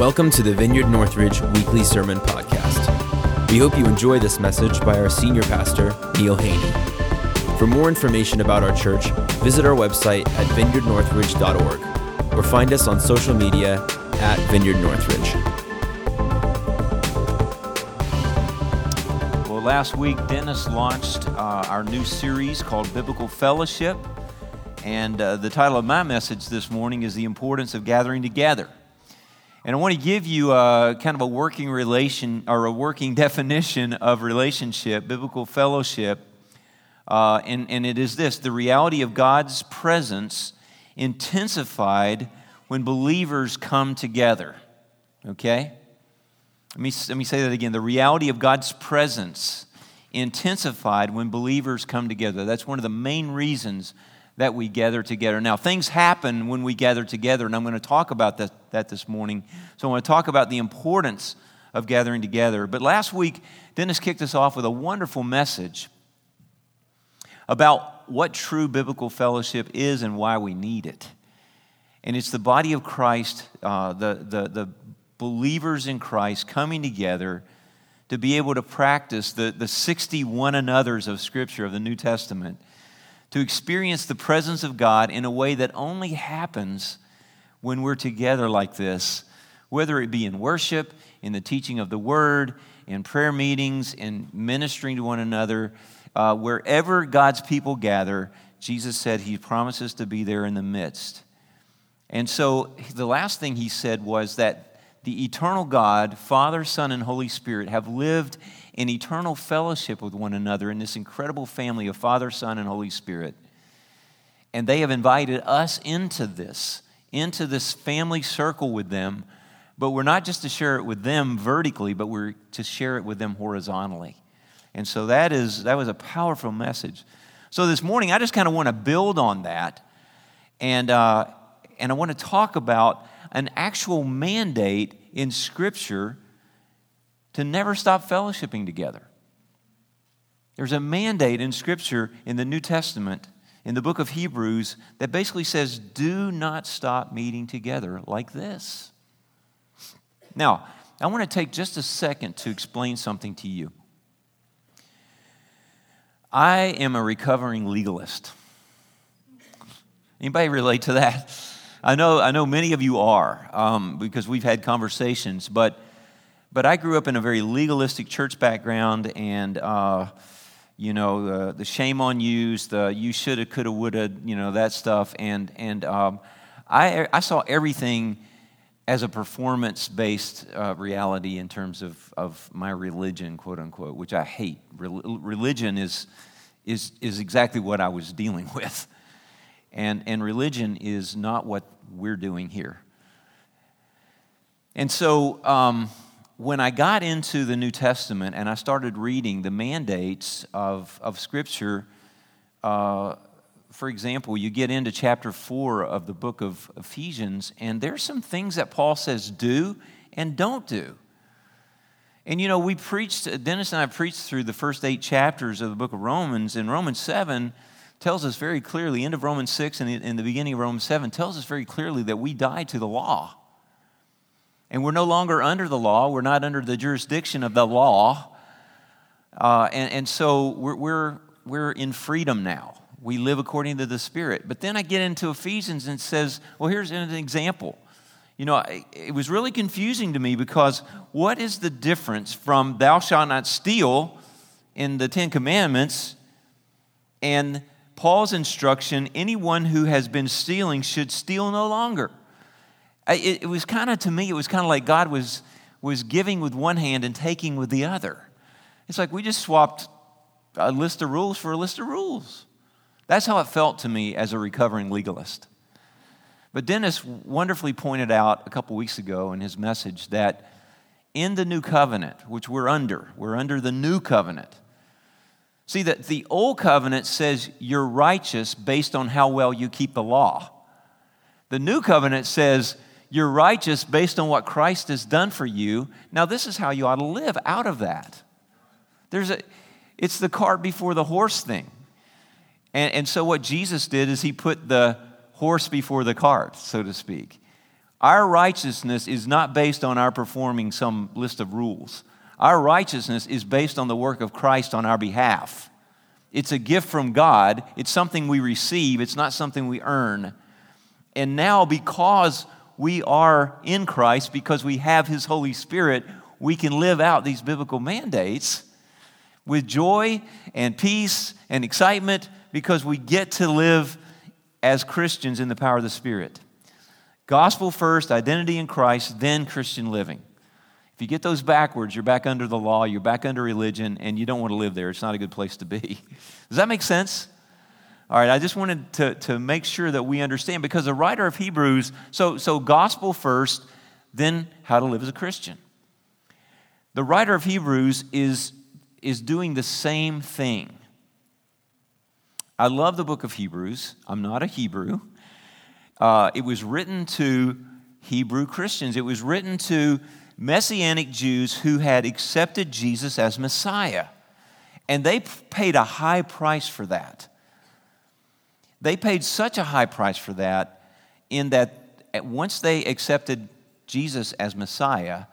Welcome to the Vineyard Northridge Weekly Sermon Podcast. We hope you enjoy this message by our senior pastor, Neil Haney. For more information about our church, visit our website at vineyardnorthridge.org or find us on social media at Vineyard Northridge. Well, last week, Dennis launched uh, our new series called Biblical Fellowship. And uh, the title of my message this morning is The Importance of Gathering Together. And I want to give you a kind of a working relation or a working definition of relationship, biblical fellowship. Uh, and, and it is this the reality of God's presence intensified when believers come together. Okay? Let me, let me say that again. The reality of God's presence intensified when believers come together. That's one of the main reasons that we gather together. Now, things happen when we gather together, and I'm going to talk about that, that this morning. So, I want to talk about the importance of gathering together. But last week, Dennis kicked us off with a wonderful message about what true biblical fellowship is and why we need it. And it's the body of Christ, uh, the, the, the believers in Christ coming together to be able to practice the, the 61 another's of Scripture of the New Testament to experience the presence of God in a way that only happens when we're together like this, whether it be in worship, in the teaching of the word, in prayer meetings, in ministering to one another. Uh, wherever God's people gather, Jesus said he promises to be there in the midst. And so the last thing he said was that the eternal God, Father, Son, and Holy Spirit, have lived in eternal fellowship with one another in this incredible family of Father, Son, and Holy Spirit. And they have invited us into this, into this family circle with them. But we're not just to share it with them vertically, but we're to share it with them horizontally. And so that is that was a powerful message. So this morning, I just kind of want to build on that, and uh, and I want to talk about an actual mandate in Scripture to never stop fellowshipping together. There's a mandate in Scripture in the New Testament, in the book of Hebrews, that basically says, do not stop meeting together like this. Now, I want to take just a second to explain something to you. I am a recovering legalist. Anybody relate to that? I know, I know many of you are um, because we've had conversations, but but I grew up in a very legalistic church background, and uh, you know the, the shame on yous, the you shoulda, coulda, woulda, you know that stuff, and and um, I I saw everything as a performance based uh, reality in terms of of my religion, quote unquote, which I hate. religion is is is exactly what I was dealing with, and and religion is not what we're doing here. And so. Um, when I got into the New Testament and I started reading the mandates of, of Scripture, uh, for example, you get into chapter 4 of the book of Ephesians, and there's some things that Paul says do and don't do. And you know, we preached, Dennis and I preached through the first eight chapters of the book of Romans, and Romans 7 tells us very clearly, end of Romans 6 and in the beginning of Romans 7 tells us very clearly that we died to the law. And we're no longer under the law, we're not under the jurisdiction of the law. Uh, and, and so we're, we're, we're in freedom now. We live according to the Spirit. But then I get into Ephesians and says, well, here's an example. You know, it was really confusing to me because what is the difference from thou shalt not steal in the Ten Commandments and Paul's instruction anyone who has been stealing should steal no longer? It, it was kind of, to me, it was kind of like God was, was giving with one hand and taking with the other. It's like we just swapped a list of rules for a list of rules. That's how it felt to me as a recovering legalist. But Dennis wonderfully pointed out a couple weeks ago in his message that in the new covenant, which we're under, we're under the new covenant. See, that the old covenant says you're righteous based on how well you keep the law. The new covenant says you're righteous based on what Christ has done for you. Now, this is how you ought to live out of that. There's a, it's the cart before the horse thing. And, and so, what Jesus did is he put the horse before the cart, so to speak. Our righteousness is not based on our performing some list of rules. Our righteousness is based on the work of Christ on our behalf. It's a gift from God, it's something we receive, it's not something we earn. And now, because we are in Christ, because we have His Holy Spirit, we can live out these biblical mandates with joy and peace and excitement because we get to live as Christians in the power of the Spirit. Gospel first, identity in Christ, then Christian living. If you get those backwards, you're back under the law, you're back under religion, and you don't want to live there. It's not a good place to be. Does that make sense? All right, I just wanted to, to make sure that we understand because the writer of Hebrews, so, so gospel first, then how to live as a Christian. The writer of Hebrews is, is doing the same thing. I love the book of Hebrews. I'm not a Hebrew. Uh, it was written to Hebrew Christians, it was written to Messianic Jews who had accepted Jesus as Messiah. And they paid a high price for that. They paid such a high price for that, in that eh, once they accepted Jesus as Messiah,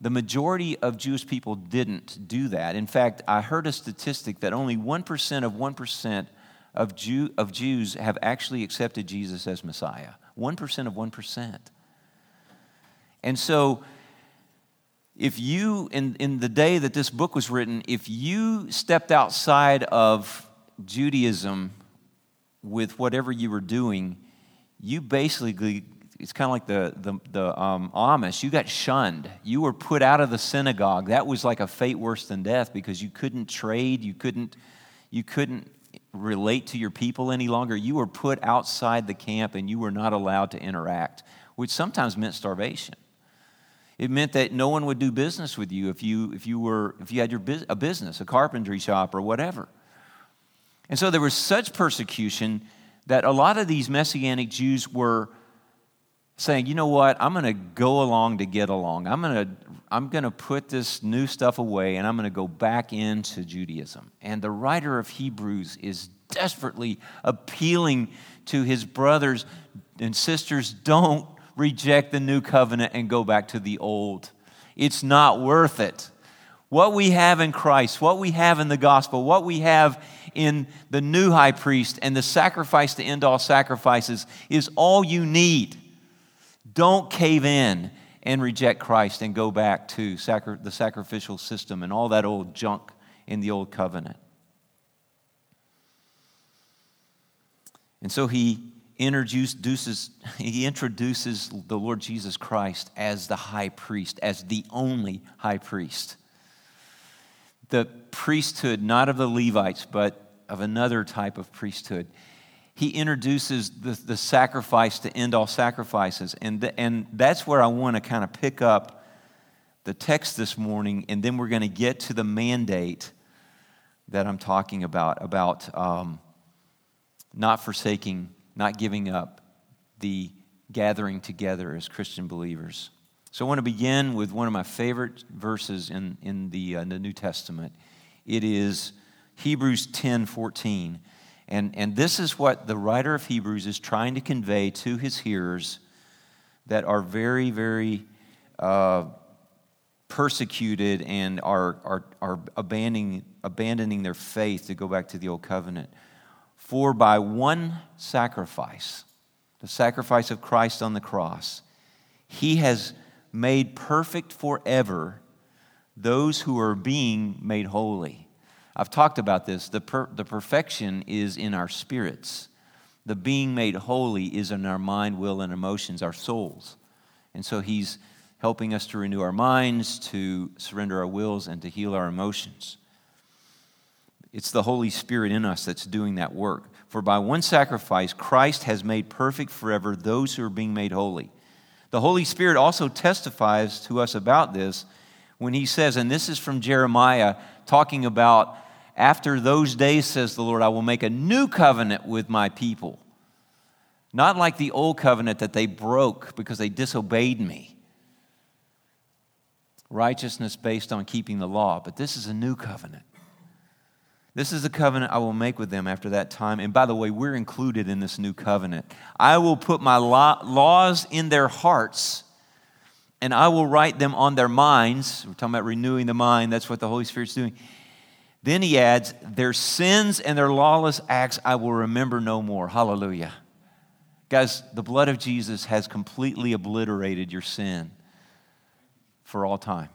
the majority of Jewish people didn't do that. In fact, I heard a statistic that only 1% of 1% of, Jew, of Jews have actually accepted Jesus as Messiah. 1% of 1%. And so if you, in, in the day that this book was written, if you stepped outside of Judaism with whatever you were doing, you basically, it's kind of like the, the, the um, Amish, you got shunned. You were put out of the synagogue. That was like a fate worse than death because you couldn't trade, you couldn't, you couldn't relate to your people any longer. You were put outside the camp and you were not allowed to interact, which sometimes meant starvation. It meant that no one would do business with you if you, if you, were, if you had your, a business, a carpentry shop, or whatever. And so there was such persecution that a lot of these Messianic Jews were saying, you know what, I'm going to go along to get along. I'm going to I'm going to put this new stuff away and I'm going to go back into Judaism. And the writer of Hebrews is desperately appealing to his brothers and sisters don't reject the new covenant and go back to the old. It's not worth it. What we have in Christ, what we have in the gospel, what we have in the new high priest and the sacrifice to end all sacrifices is all you need. Don't cave in and reject Christ and go back to sacri- the sacrificial system and all that old junk in the old covenant. And so he introduces, he introduces the Lord Jesus Christ as the high priest, as the only high priest. The priesthood, not of the Levites, but of another type of priesthood. He introduces the, the sacrifice to end all sacrifices. And, the, and that's where I want to kind of pick up the text this morning, and then we're going to get to the mandate that I'm talking about, about um, not forsaking not giving up the gathering together as Christian believers. So I want to begin with one of my favorite verses in, in, the, uh, in the New Testament. It is Hebrews 10 14. And, and this is what the writer of Hebrews is trying to convey to his hearers that are very, very uh, persecuted and are, are, are abandoning, abandoning their faith to go back to the old covenant. For by one sacrifice, the sacrifice of Christ on the cross, he has made perfect forever those who are being made holy. I've talked about this. The, per, the perfection is in our spirits. The being made holy is in our mind, will, and emotions, our souls. And so he's helping us to renew our minds, to surrender our wills, and to heal our emotions. It's the Holy Spirit in us that's doing that work. For by one sacrifice, Christ has made perfect forever those who are being made holy. The Holy Spirit also testifies to us about this when he says, and this is from Jeremiah, talking about after those days, says the Lord, I will make a new covenant with my people. Not like the old covenant that they broke because they disobeyed me. Righteousness based on keeping the law, but this is a new covenant. This is the covenant I will make with them after that time. And by the way, we're included in this new covenant. I will put my laws in their hearts and I will write them on their minds. We're talking about renewing the mind. That's what the Holy Spirit's doing. Then he adds, Their sins and their lawless acts I will remember no more. Hallelujah. Guys, the blood of Jesus has completely obliterated your sin for all time.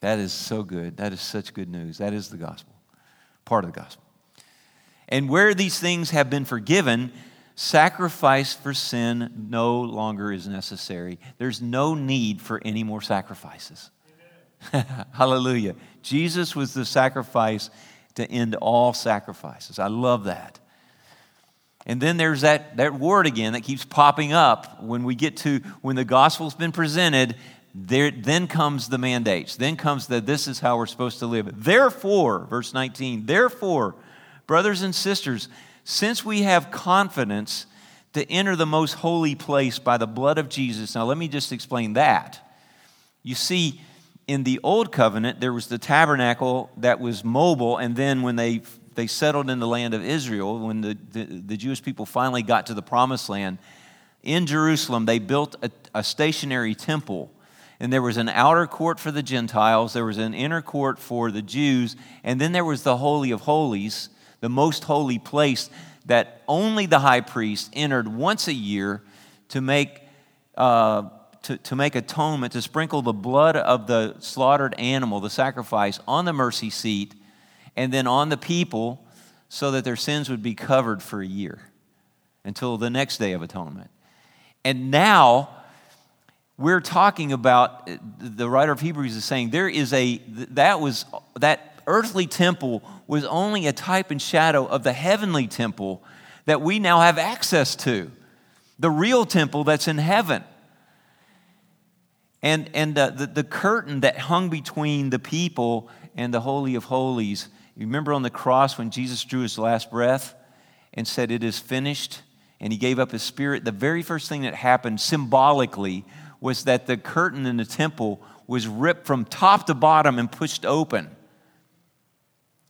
That is so good. That is such good news. That is the gospel, part of the gospel. And where these things have been forgiven, sacrifice for sin no longer is necessary. There's no need for any more sacrifices. Hallelujah. Jesus was the sacrifice to end all sacrifices. I love that. And then there's that, that word again that keeps popping up when we get to when the gospel's been presented there, then comes the mandates. Then comes the this is how we're supposed to live. Therefore, verse 19, therefore, brothers and sisters, since we have confidence to enter the most holy place by the blood of Jesus. Now, let me just explain that. You see, in the old covenant, there was the tabernacle that was mobile, and then when they they settled in the land of Israel, when the, the, the Jewish people finally got to the promised land, in Jerusalem, they built a, a stationary temple and there was an outer court for the Gentiles, there was an inner court for the Jews, and then there was the Holy of Holies, the most holy place that only the high priest entered once a year to make, uh, to, to make atonement, to sprinkle the blood of the slaughtered animal, the sacrifice, on the mercy seat, and then on the people so that their sins would be covered for a year until the next day of atonement. And now, we're talking about the writer of hebrews is saying there is a that was that earthly temple was only a type and shadow of the heavenly temple that we now have access to the real temple that's in heaven. And and uh, the, the curtain that hung between the people and the holy of holies you remember on the cross when jesus drew his last breath and said it is finished and he gave up his spirit the very first thing that happened symbolically was that the curtain in the temple was ripped from top to bottom and pushed open.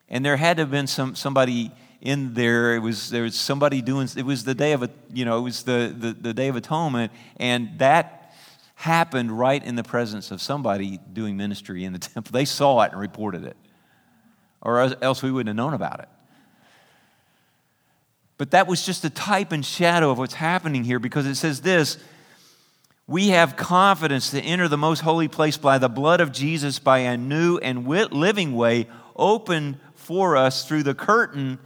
And there had to have been some, somebody in there. It was, there was somebody doing, it was the day of, you know, it was the, the, the day of atonement. And that happened right in the presence of somebody doing ministry in the temple. They saw it and reported it. Or else we wouldn't have known about it. But that was just a type and shadow of what's happening here because it says this we have confidence to enter the most holy place by the blood of Jesus by a new and living way open for us through the curtain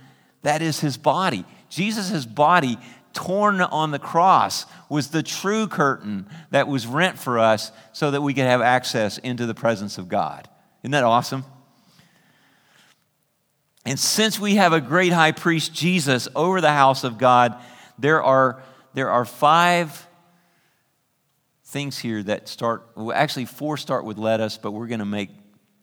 that is his body. Jesus' body torn on the cross was the true curtain that was rent for us so that we could have access into the presence of God. Isn't that awesome? And since we have a great high priest, Jesus, over the house of God, there are, there are five things here that start, well, actually, four start with let us, but we're going to make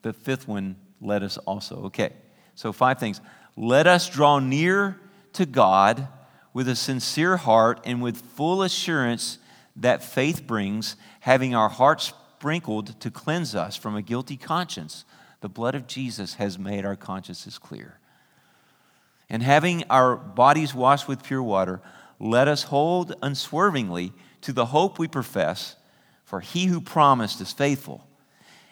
the fifth one let us also. Okay, so five things. Let us draw near to God with a sincere heart and with full assurance that faith brings, having our hearts sprinkled to cleanse us from a guilty conscience. The blood of Jesus has made our consciences clear. And having our bodies washed with pure water, let us hold unswervingly to the hope we profess, for he who promised is faithful.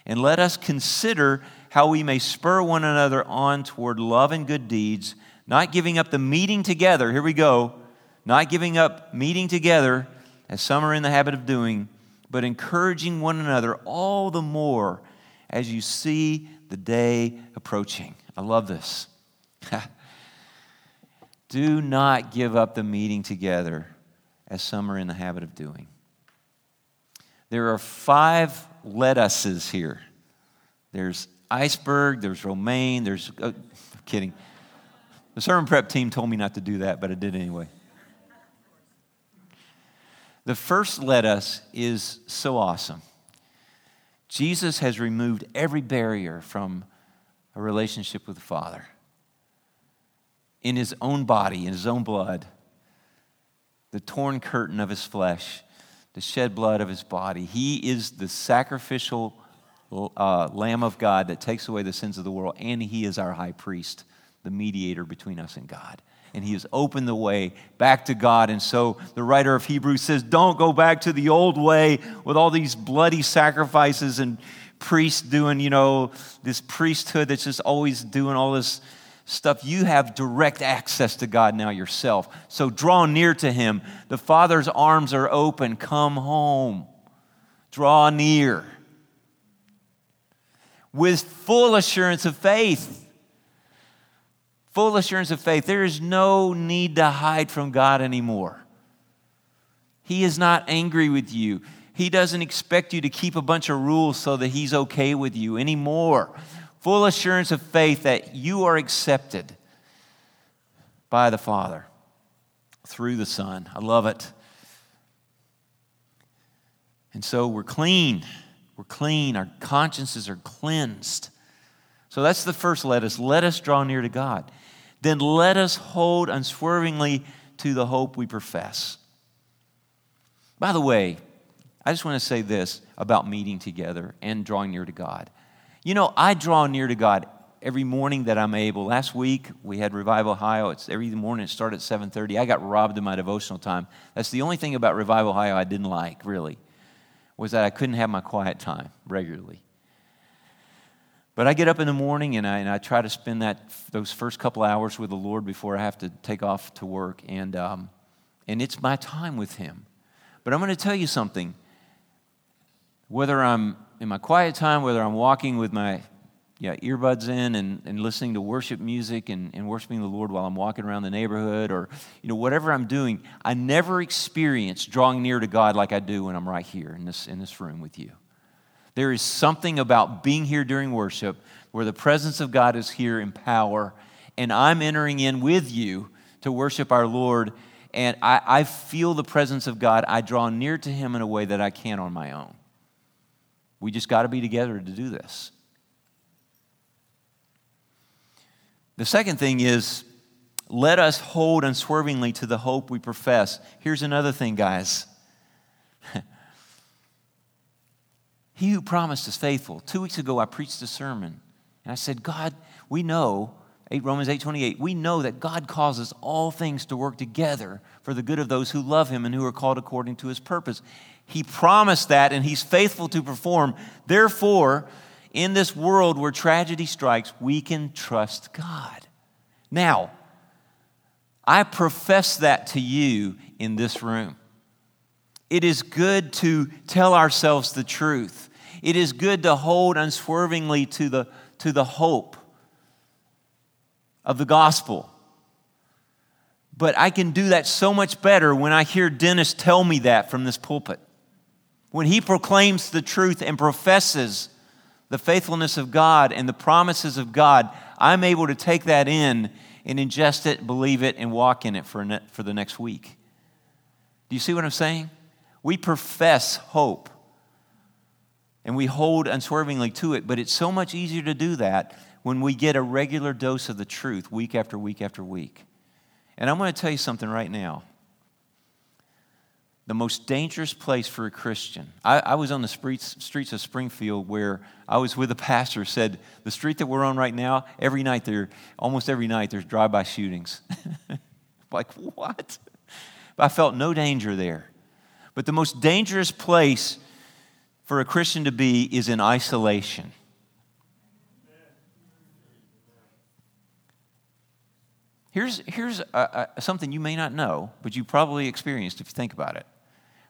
And let us consider how we may spur one another on toward love and good deeds, not giving up the meeting together. Here we go. Not giving up meeting together, as some are in the habit of doing, but encouraging one another all the more as you see the day approaching. I love this. Do not give up the meeting together, as some are in the habit of doing. There are five lettuces here. There's iceberg, there's romaine, there's. Uh, kidding. The sermon prep team told me not to do that, but I did anyway. The first lettuce is so awesome. Jesus has removed every barrier from a relationship with the Father. In his own body, in his own blood, the torn curtain of his flesh the shed blood of his body. He is the sacrificial uh, Lamb of God that takes away the sins of the world, and he is our high priest, the mediator between us and God. And he has opened the way back to God. And so the writer of Hebrews says, Don't go back to the old way with all these bloody sacrifices and priests doing, you know, this priesthood that's just always doing all this stuff. You have direct access to God now yourself. So draw near to him. The Father's arms are open. Come home. Draw near with full assurance of faith. Full assurance of faith. There is no need to hide from God anymore. He is not angry with you. He doesn't expect you to keep a bunch of rules so that He's okay with you anymore. Full assurance of faith that you are accepted by the Father through the Son. I love it. And so we're clean. We're clean. Our consciences are cleansed. So that's the first let us. Let us draw near to God. Then let us hold unswervingly to the hope we profess. By the way, I just want to say this about meeting together and drawing near to God. You know, I draw near to God every morning that I'm able. Last week we had Revival Ohio. It's every morning it started at 7:30. I got robbed of my devotional time. That's the only thing about Revival Ohio I didn't like, really was that I couldn't have my quiet time regularly. But I get up in the morning and I, and I try to spend that, those first couple hours with the Lord before I have to take off to work. And, um, and it's my time with Him. But I'm going to tell you something. Whether I'm in my quiet time, whether I'm walking with my yeah, earbuds in and, and listening to worship music and, and worshiping the Lord while I'm walking around the neighborhood or, you know, whatever I'm doing, I never experience drawing near to God like I do when I'm right here in this, in this room with you. There is something about being here during worship where the presence of God is here in power, and I'm entering in with you to worship our Lord, and I, I feel the presence of God. I draw near to Him in a way that I can't on my own. We just got to be together to do this. The second thing is let us hold unswervingly to the hope we profess. Here's another thing, guys. he who promised is faithful. Two weeks ago, I preached a sermon, and I said, God, we know, 8 Romans 8 28, we know that God causes all things to work together for the good of those who love him and who are called according to his purpose. He promised that, and he's faithful to perform. Therefore, in this world where tragedy strikes, we can trust God. Now, I profess that to you in this room. It is good to tell ourselves the truth. It is good to hold unswervingly to the, to the hope of the gospel. But I can do that so much better when I hear Dennis tell me that from this pulpit. When he proclaims the truth and professes the faithfulness of God and the promises of God, I'm able to take that in and ingest it, believe it, and walk in it for, ne- for the next week. Do you see what I'm saying? We profess hope and we hold unswervingly to it, but it's so much easier to do that when we get a regular dose of the truth week after week after week. And I'm going to tell you something right now the most dangerous place for a Christian. I, I, was on the streets, streets of Springfield where I was with a pastor said, the street that we're on right now, every night there, almost every night, there's drive-by shootings. like, what? I felt no danger there. But the most dangerous place for a Christian to be is in isolation. Here's, here's something you may not know, but you probably experienced if you think about it.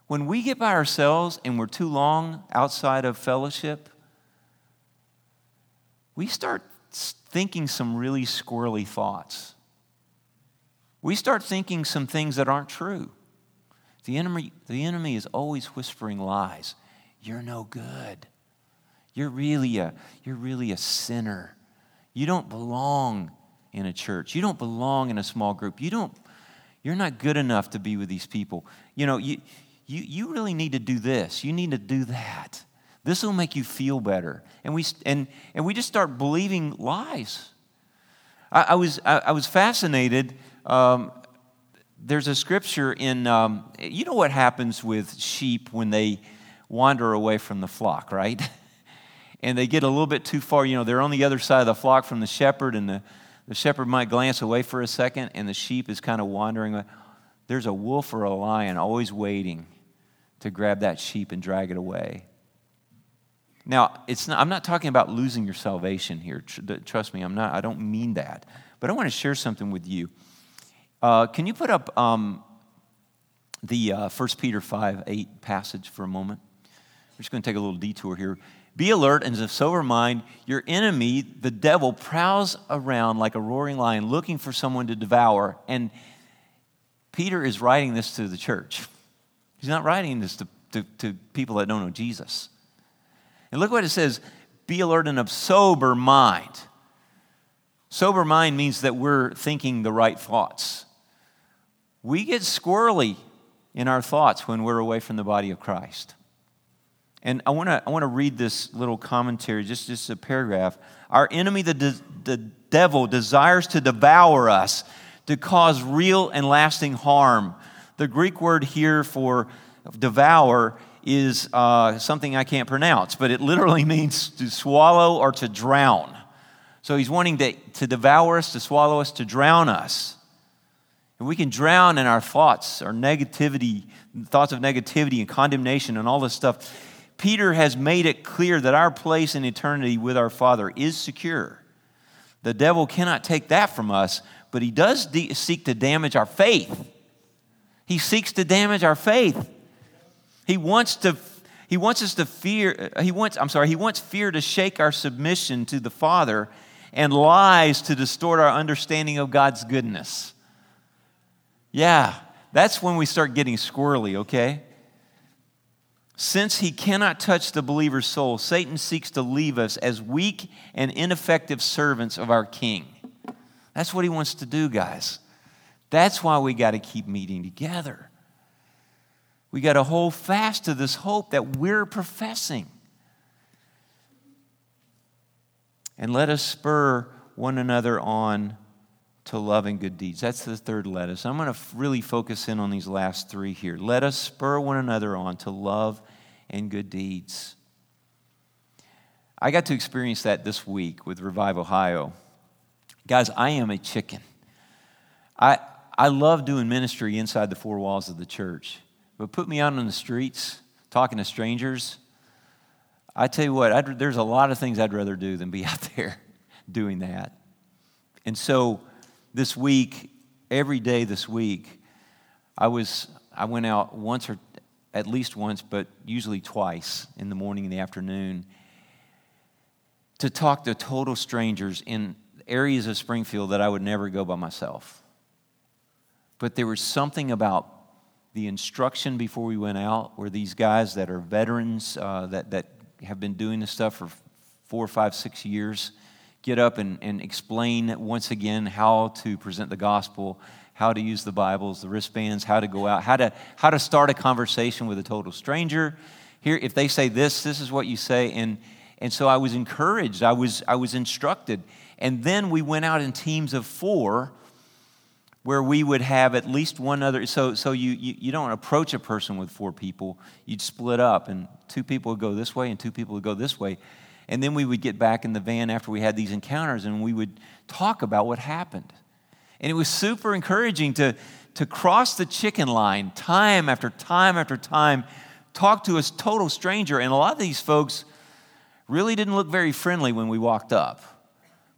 When we get by ourselves and we're too long outside of fellowship, we start thinking some really squirrely thoughts. We start thinking some things that aren't true. The enemy, the enemy is always whispering lies. You're no good. You're really a, you're really a sinner. You don't belong in a church. You don't belong in a small group. You don't, you're not good enough to be with these people. You know, you, you, you really need to do this. You need to do that. This will make you feel better. And we, and, and we just start believing lies. I, I was, I, I, was fascinated. Um, there's a scripture in, um, you know what happens with sheep when they wander away from the flock, right? and they get a little bit too far. You know, they're on the other side of the flock from the shepherd, and the, the shepherd might glance away for a second, and the sheep is kind of wandering. There's a wolf or a lion always waiting to grab that sheep and drag it away. Now, it's not, I'm not talking about losing your salvation here. Trust me, I'm not, I don't mean that. But I want to share something with you. Uh, can you put up um, the uh, 1 Peter 5 8 passage for a moment? We're just going to take a little detour here. Be alert and of sober mind. Your enemy, the devil, prowls around like a roaring lion looking for someone to devour. And Peter is writing this to the church. He's not writing this to, to, to people that don't know Jesus. And look what it says be alert and of sober mind. Sober mind means that we're thinking the right thoughts. We get squirrely in our thoughts when we're away from the body of Christ. And I want to I want to read this little commentary, just, just a paragraph. Our enemy, the, de- the devil, desires to devour us, to cause real and lasting harm. The Greek word here for devour is uh, something I can't pronounce, but it literally means to swallow or to drown. So he's wanting to, to devour us, to swallow us, to drown us. And we can drown in our thoughts, our negativity, thoughts of negativity and condemnation and all this stuff. Peter has made it clear that our place in eternity with our Father is secure. The devil cannot take that from us, but he does de- seek to damage our faith. He seeks to damage our faith. He wants to he wants us to fear he wants I'm sorry, he wants fear to shake our submission to the Father and lies to distort our understanding of God's goodness. Yeah, that's when we start getting squirrely, okay? Since he cannot touch the believer's soul, Satan seeks to leave us as weak and ineffective servants of our king. That's what he wants to do, guys. That's why we got to keep meeting together. We got to hold fast to this hope that we're professing. And let us spur one another on to love and good deeds. That's the third let us. I'm going to really focus in on these last three here. Let us spur one another on to love and good deeds. I got to experience that this week with Revive Ohio. Guys, I am a chicken. I, I love doing ministry inside the four walls of the church, but put me out on the streets talking to strangers. I tell you what, I'd, there's a lot of things I'd rather do than be out there doing that. And so this week, every day this week, I was I went out once or at least once, but usually twice in the morning and the afternoon to talk to total strangers in areas of Springfield that I would never go by myself. But there was something about the instruction before we went out where these guys that are veterans uh, that, that have been doing this stuff for four, five, six years get up and, and explain once again how to present the gospel, how to use the Bibles, the wristbands, how to go out, how to, how to start a conversation with a total stranger. Here, if they say this, this is what you say. And, and so I was encouraged, I was, I was instructed. And then we went out in teams of four where we would have at least one other. So, so you, you, you, don't approach a person with four people, you'd split up, and two people would go this way and two people would go this way. And then we would get back in the van after we had these encounters and we would talk about what happened. And it was super encouraging to, to cross the chicken line time after time after time, talk to a total stranger. And a lot of these folks really didn't look very friendly when we walked up.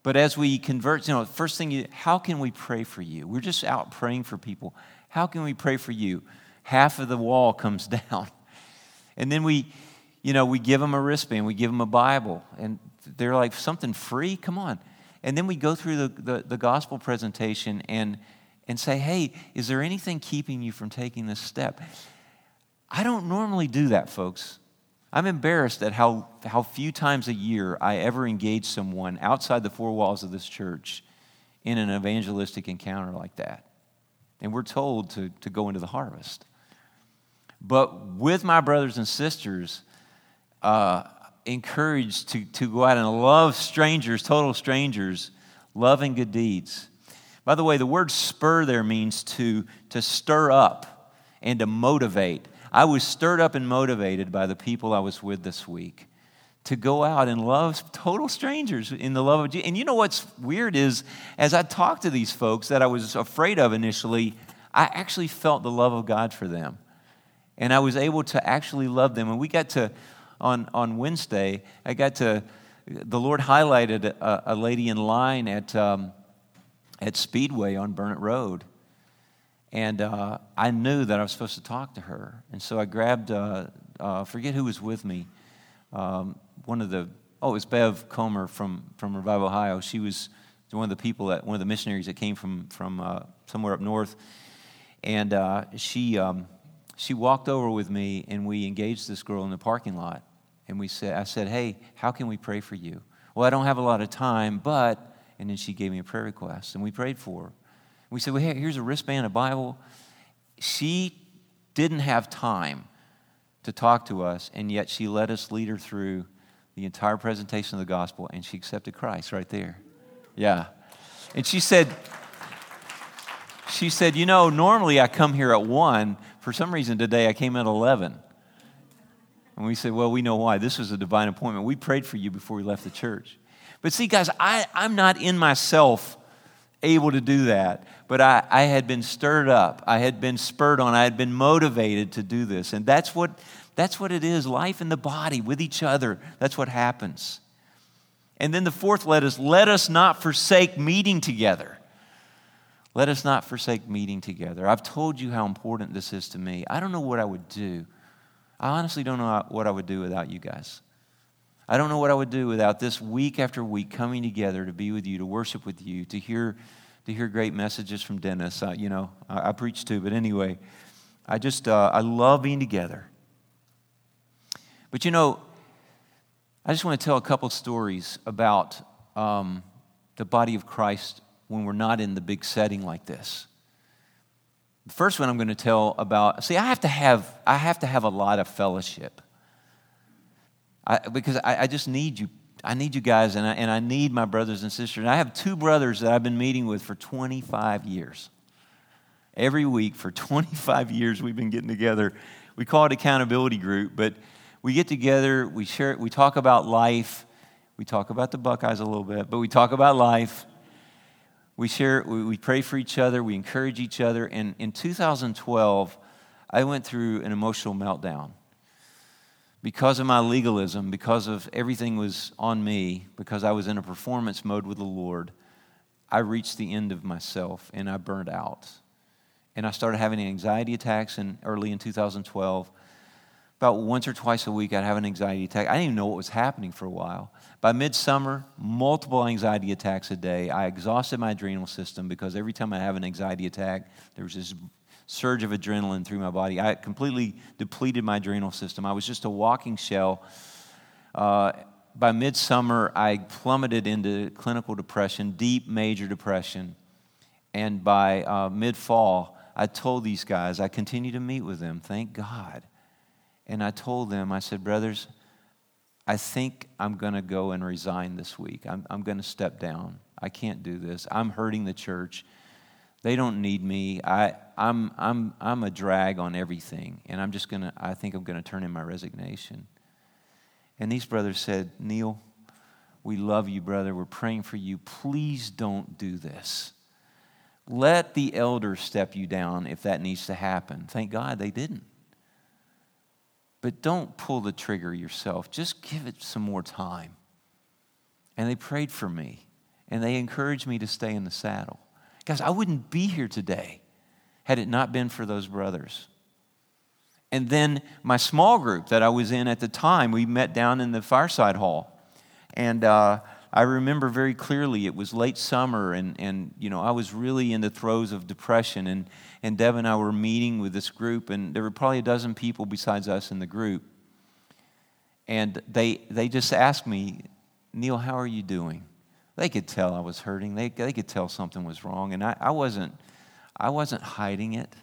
But as we convert, you know, first thing, you, how can we pray for you? We're just out praying for people. How can we pray for you? Half of the wall comes down. And then we, you know, we give them a wristband, we give them a Bible, and they're like, something free? Come on. And then we go through the, the, the, gospel presentation and, and say, hey, is there anything keeping you from taking this step? I don't normally do that, folks. I'm embarrassed at how, how few times a year I ever engage someone outside the four walls of this church in an evangelistic encounter like that. And we're told to, to go into the harvest. But with my brothers and sisters, uh, encouraged to, to go out and love strangers, total strangers, loving good deeds. By the way, the word spur there means to, to stir up and to motivate. I was stirred up and motivated by the people I was with this week to go out and love total strangers in the love of Jesus. And you know what's weird is, as I talked to these folks that I was afraid of initially, I actually felt the love of God for them. And I was able to actually love them. And we got to, on, on Wednesday, I got to, the Lord highlighted a, a lady in line at, um, at Speedway on Burnett Road. And uh, I knew that I was supposed to talk to her. And so I grabbed, uh, uh, forget who was with me, um, one of the, oh, it was Bev Comer from, from Revive Ohio. She was one of the people that, one of the missionaries that came from, from uh, somewhere up north. And uh, she, um, she walked over with me and we engaged this girl in the parking lot. And we said, I said, hey, how can we pray for you? Well, I don't have a lot of time, but, and then she gave me a prayer request and we prayed for her. We said, well, here's a wristband, a Bible. She didn't have time to talk to us, and yet she let us lead her through the entire presentation of the gospel, and she accepted Christ right there. Yeah. And she said, she said, you know, normally I come here at 1. For some reason today I came at 11. And we said, well, we know why. This was a divine appointment. We prayed for you before we left the church. But see, guys, I, I'm not in myself able to do that. But I, I had been stirred up. I had been spurred on. I had been motivated to do this. And that's what, that's what it is life in the body with each other. That's what happens. And then the fourth let us let us not forsake meeting together. Let us not forsake meeting together. I've told you how important this is to me. I don't know what I would do. I honestly don't know what I would do without you guys. I don't know what I would do without this week after week coming together to be with you, to worship with you, to hear, to hear great messages from Dennis. Uh, you know, I, I, preach too, but anyway, I just, uh, I love being together. But you know, I just want to tell a couple stories about um, the body of Christ when we're not in the big setting like this. The first one I'm going to tell about, see, I have to have, I have to have a lot of fellowship. I, because I, I, just need you. I need you guys, and I, and I need my brothers and sisters. And I have two brothers that I've been meeting with for 25 years. Every week for 25 years, we've been getting together. We call it accountability group, but we get together, we share, we talk about life. We talk about the Buckeyes a little bit, but we talk about life. We share, we, we pray for each other, we encourage each other. And in 2012, I went through an emotional meltdown because of my legalism, because of everything was on me, because I was in a performance mode with the Lord, I reached the end of myself and I burned out. And I started having anxiety attacks in, early in 2012. About once or twice a week, I'd have an anxiety attack. I didn't even know what was happening for a while. By midsummer, multiple anxiety attacks a day. I exhausted my adrenal system because every time I have an anxiety attack, there was this surge of adrenaline through my body. I completely depleted my adrenal system. I was just a walking shell. Uh, by midsummer, I plummeted into clinical depression, deep major depression. And by uh, mid fall, I told these guys, I continue to meet with them, thank God. And I told them, I said, brothers, I think I'm going to go and resign this week. I'm, I'm going to step down. I can't do this. I'm hurting the church. They don't need me. I, I'm, I'm, I'm a drag on everything. And I'm just going to, I think I'm going to turn in my resignation. And these brothers said, Neil, we love you, brother. We're praying for you. Please don't do this. Let the elders step you down if that needs to happen. Thank God they didn't. But don't pull the trigger yourself. Just give it some more time. And they prayed for me, and they encouraged me to stay in the saddle. Guys, I wouldn't be here today had it not been for those brothers. And then my small group that I was in at the time, we met down in the fireside hall. And uh, I remember very clearly it was late summer, and, and you know, I was really in the throes of depression. And, and Deb and I were meeting with this group, and there were probably a dozen people besides us in the group. And they, they just asked me, Neil, how are you doing? They could tell I was hurting. They, they could tell something was wrong. And I, I, wasn't, I wasn't hiding it.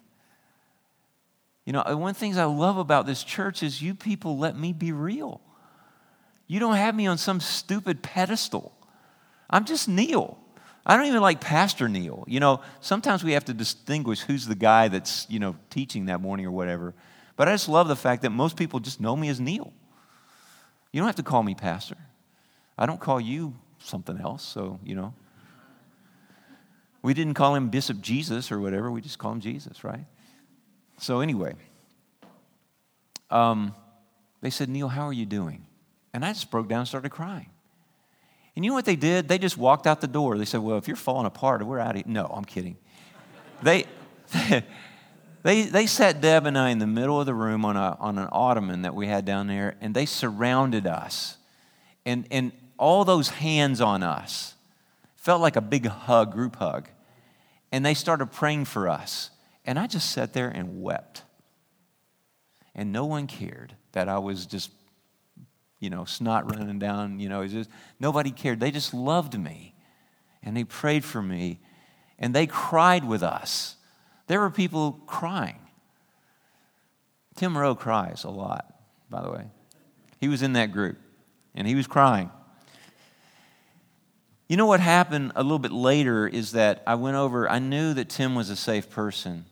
You know, one of the things I love about this church is you people let me be real. You don't have me on some stupid pedestal. I'm just Neil. I don't even like Pastor Neil. You know, sometimes we have to distinguish who's the guy that's, you know, teaching that morning or whatever. But I just love the fact that most people just know me as Neil. You don't have to call me pastor. I don't call you something else, so, you know. We didn't call him Bishop Jesus or whatever, we just call him Jesus, right? So, anyway, um, they said, Neil, how are you doing? And I just broke down and started crying. And you know what they did? They just walked out the door. They said, Well, if you're falling apart, we're out of here. No, I'm kidding. they, they, they sat Deb and I in the middle of the room on, a, on an ottoman that we had down there, and they surrounded us. And, and all those hands on us felt like a big hug, group hug. And they started praying for us. And I just sat there and wept. And no one cared that I was just you know, snot running down, you know, just, nobody cared. They just loved me and they prayed for me and they cried with us. There were people crying. Tim Rowe cries a lot, by the way. He was in that group and he was crying. You know what happened a little bit later is that I went over, I knew that Tim was a safe person.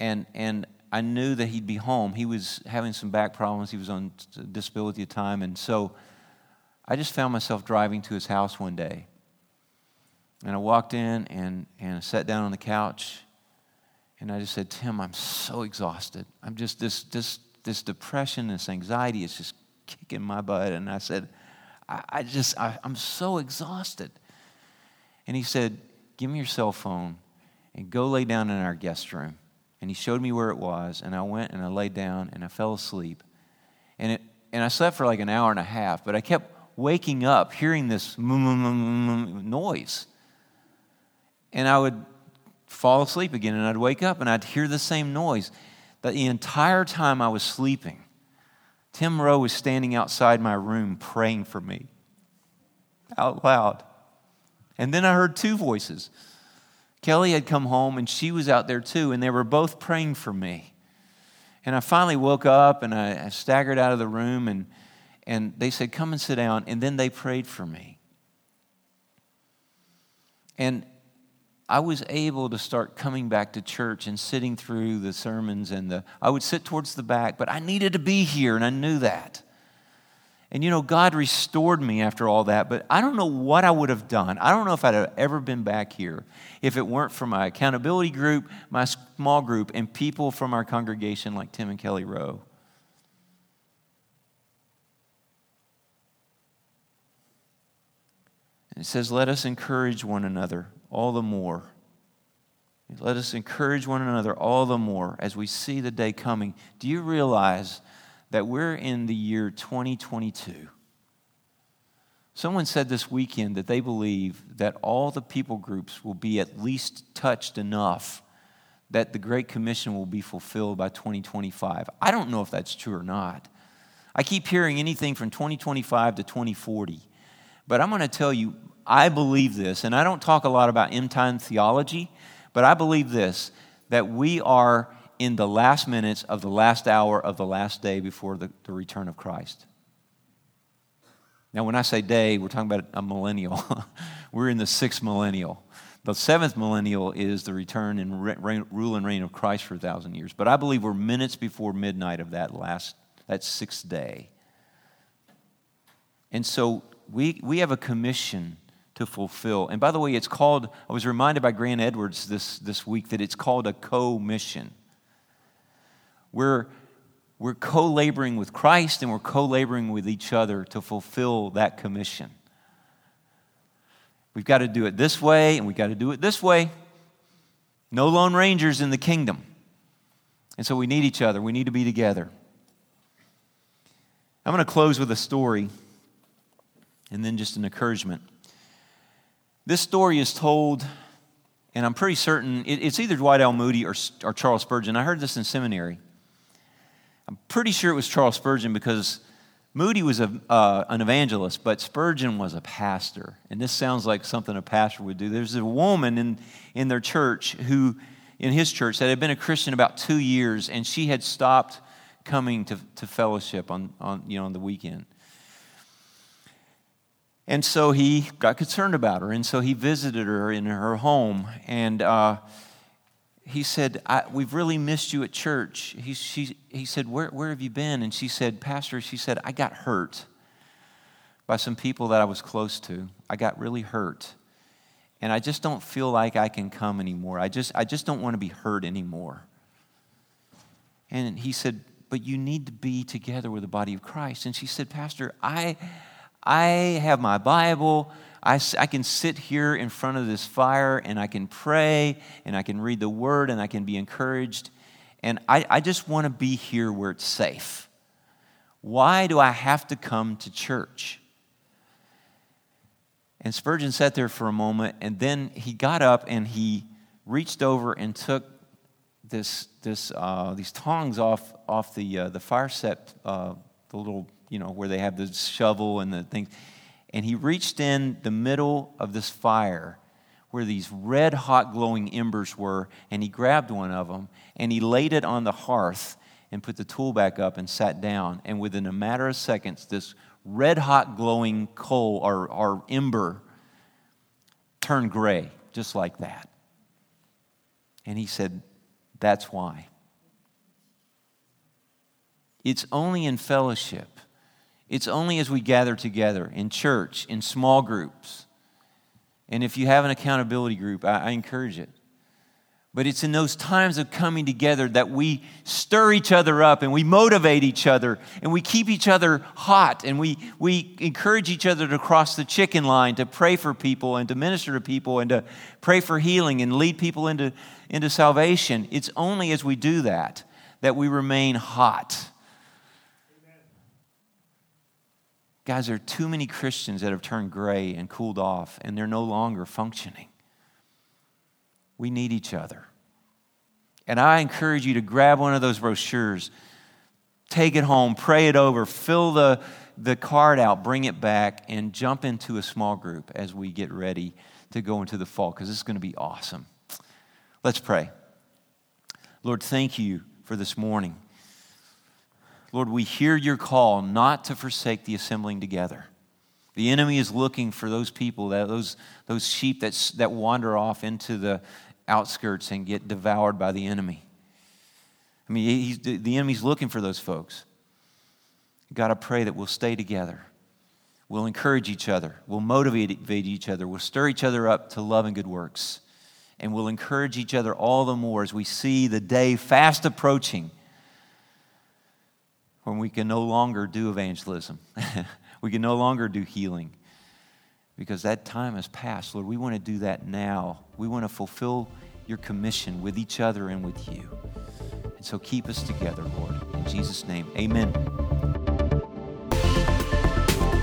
And, and I knew that he'd be home. He was having some back problems. He was on disability at the time. And so I just found myself driving to his house one day. And I walked in and, and I sat down on the couch. And I just said, Tim, I'm so exhausted. I'm just, this, this, this depression, this anxiety is just kicking my butt. And I said, I, I just, I, I'm so exhausted. And he said, Give me your cell phone and go lay down in our guest room. And he showed me where it was and i went and i laid down and i fell asleep. And, it, and i slept for like an hour and a half but i kept waking up hearing this noise. And i would fall asleep again and i'd wake up and i'd hear the same noise the entire time i was sleeping tim rowe was standing outside my room praying for me out loud and then i heard two voices Kelly had come home and she was out there too, and they were both praying for me. And I finally woke up and I, staggered out of the room, and, and they said, Come and sit down. And then they prayed for me. And I was able to start coming back to church and sitting through the sermons and the I would sit towards the back, but I needed to be here and I knew that. And you know, God restored me after all that, but I don't know what I would have done. I don't know if I'd have ever been back here if it weren't for my accountability group, my small group, and people from our congregation like Tim and Kelly Rowe. And it says, Let us encourage one another all the more. Let us encourage one another all the more as we see the day coming. Do you realize? that we're in the year 2022. Someone said this weekend that they believe that all the people groups will be at least touched enough that the Great Commission will be fulfilled by 2025. I don't know if that's true or not. I keep hearing anything from 2025 to 2040. But I'm going to tell you, I believe this, and I don't talk a lot about end time theology, but I believe this that we are in the last minutes of the last hour of the last day before the, the return of Christ. Now, when I say day, we're talking about a millennial. we're in the sixth millennial. The seventh millennial is the return and reign, rule and reign of Christ for a thousand years. But I believe we're minutes before midnight of that last, that sixth day. And so we, we have a commission to fulfill. And by the way, it's called, I was reminded by Grant Edwards this, this week that it's called a co mission. We're, we're co laboring with Christ and we're co laboring with each other to fulfill that commission. We've got to do it this way and we've got to do it this way. No lone rangers in the kingdom. And so we need each other, we need to be together. I'm going to close with a story and then just an encouragement. This story is told, and I'm pretty certain it's either Dwight L. Moody or, or Charles Spurgeon. I heard this in seminary. I'm pretty sure it was Charles Spurgeon because Moody was a, uh, an evangelist, but Spurgeon was a pastor. And this sounds like something a pastor would do. There's a woman in, in their church who, in his church, that had been a Christian about two years, and she had stopped coming to, to fellowship on, on, you know, on the weekend. And so he got concerned about her, and so he visited her in her home. And uh, he said, We've really missed you at church. He, she, he said, where, where have you been? And she said, Pastor, she said, I got hurt. by some people that I was close to. I got really hurt. And I just don't feel like I can come anymore. I just, I just don't want to be hurt anymore. And he said, But you need to be together with the body of Christ. And she said, Pastor, I, I have my Bible. I, I can sit here in front of this fire and I can pray and I can read the word and I can be encouraged. And I, I just want to be here where it's safe. Why do I have to come to church? And Spurgeon sat there for a moment and then he got up and he reached over and took this, this, uh, these tongs off, off the, uh, the fire set, uh, the little, you know, where they have the shovel and the things. And he reached in the middle of this fire where these red hot glowing embers were, and he grabbed one of them and he laid it on the hearth and put the tool back up and sat down. And within a matter of seconds, this red hot glowing coal or, or ember turned gray, just like that. And he said, That's why. It's only in fellowship, it's only as we gather together in church, in small groups. And if you have an accountability group, I, I encourage it. But it's in those times of coming together that we stir each other up and we motivate each other and we keep each other hot and we, we encourage each other to cross the chicken line, to pray for people and to minister to people and to pray for healing and lead people into, into salvation. It's only as we do that that we remain hot. Amen. Guys, there are too many Christians that have turned gray and cooled off and they're no longer functioning. We need each other. And I encourage you to grab one of those brochures, take it home, pray it over, fill the, the card out, bring it back, and jump into a small group as we get ready to go into the fall because is going to be awesome. Let's pray. Lord, thank you for this morning. Lord, we hear your call not to forsake the assembling together. The enemy is looking for those people, that, those, those sheep that, that wander off into the outskirts and get devoured by the enemy. I mean, the enemy's looking for those folks. God, I pray that we'll stay together. We'll encourage each other. We'll motivate each other. We'll stir each other up to love and good works. And we'll encourage each other all the more as we see the day fast approaching when we can no longer do evangelism. we can no longer do healing because that time has passed. Lord, we want to do that now. We want to fulfill your commission with each other and with you. And so keep us together, Lord. In Jesus' name, amen.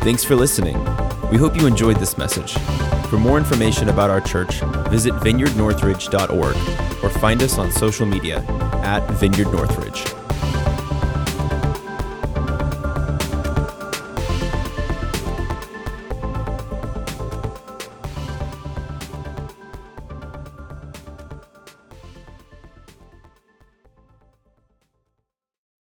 Thanks for listening. We hope you enjoyed this message. For more information about our church, visit vineyardnorthridge.org or find us on social media at Vineyard Northridge.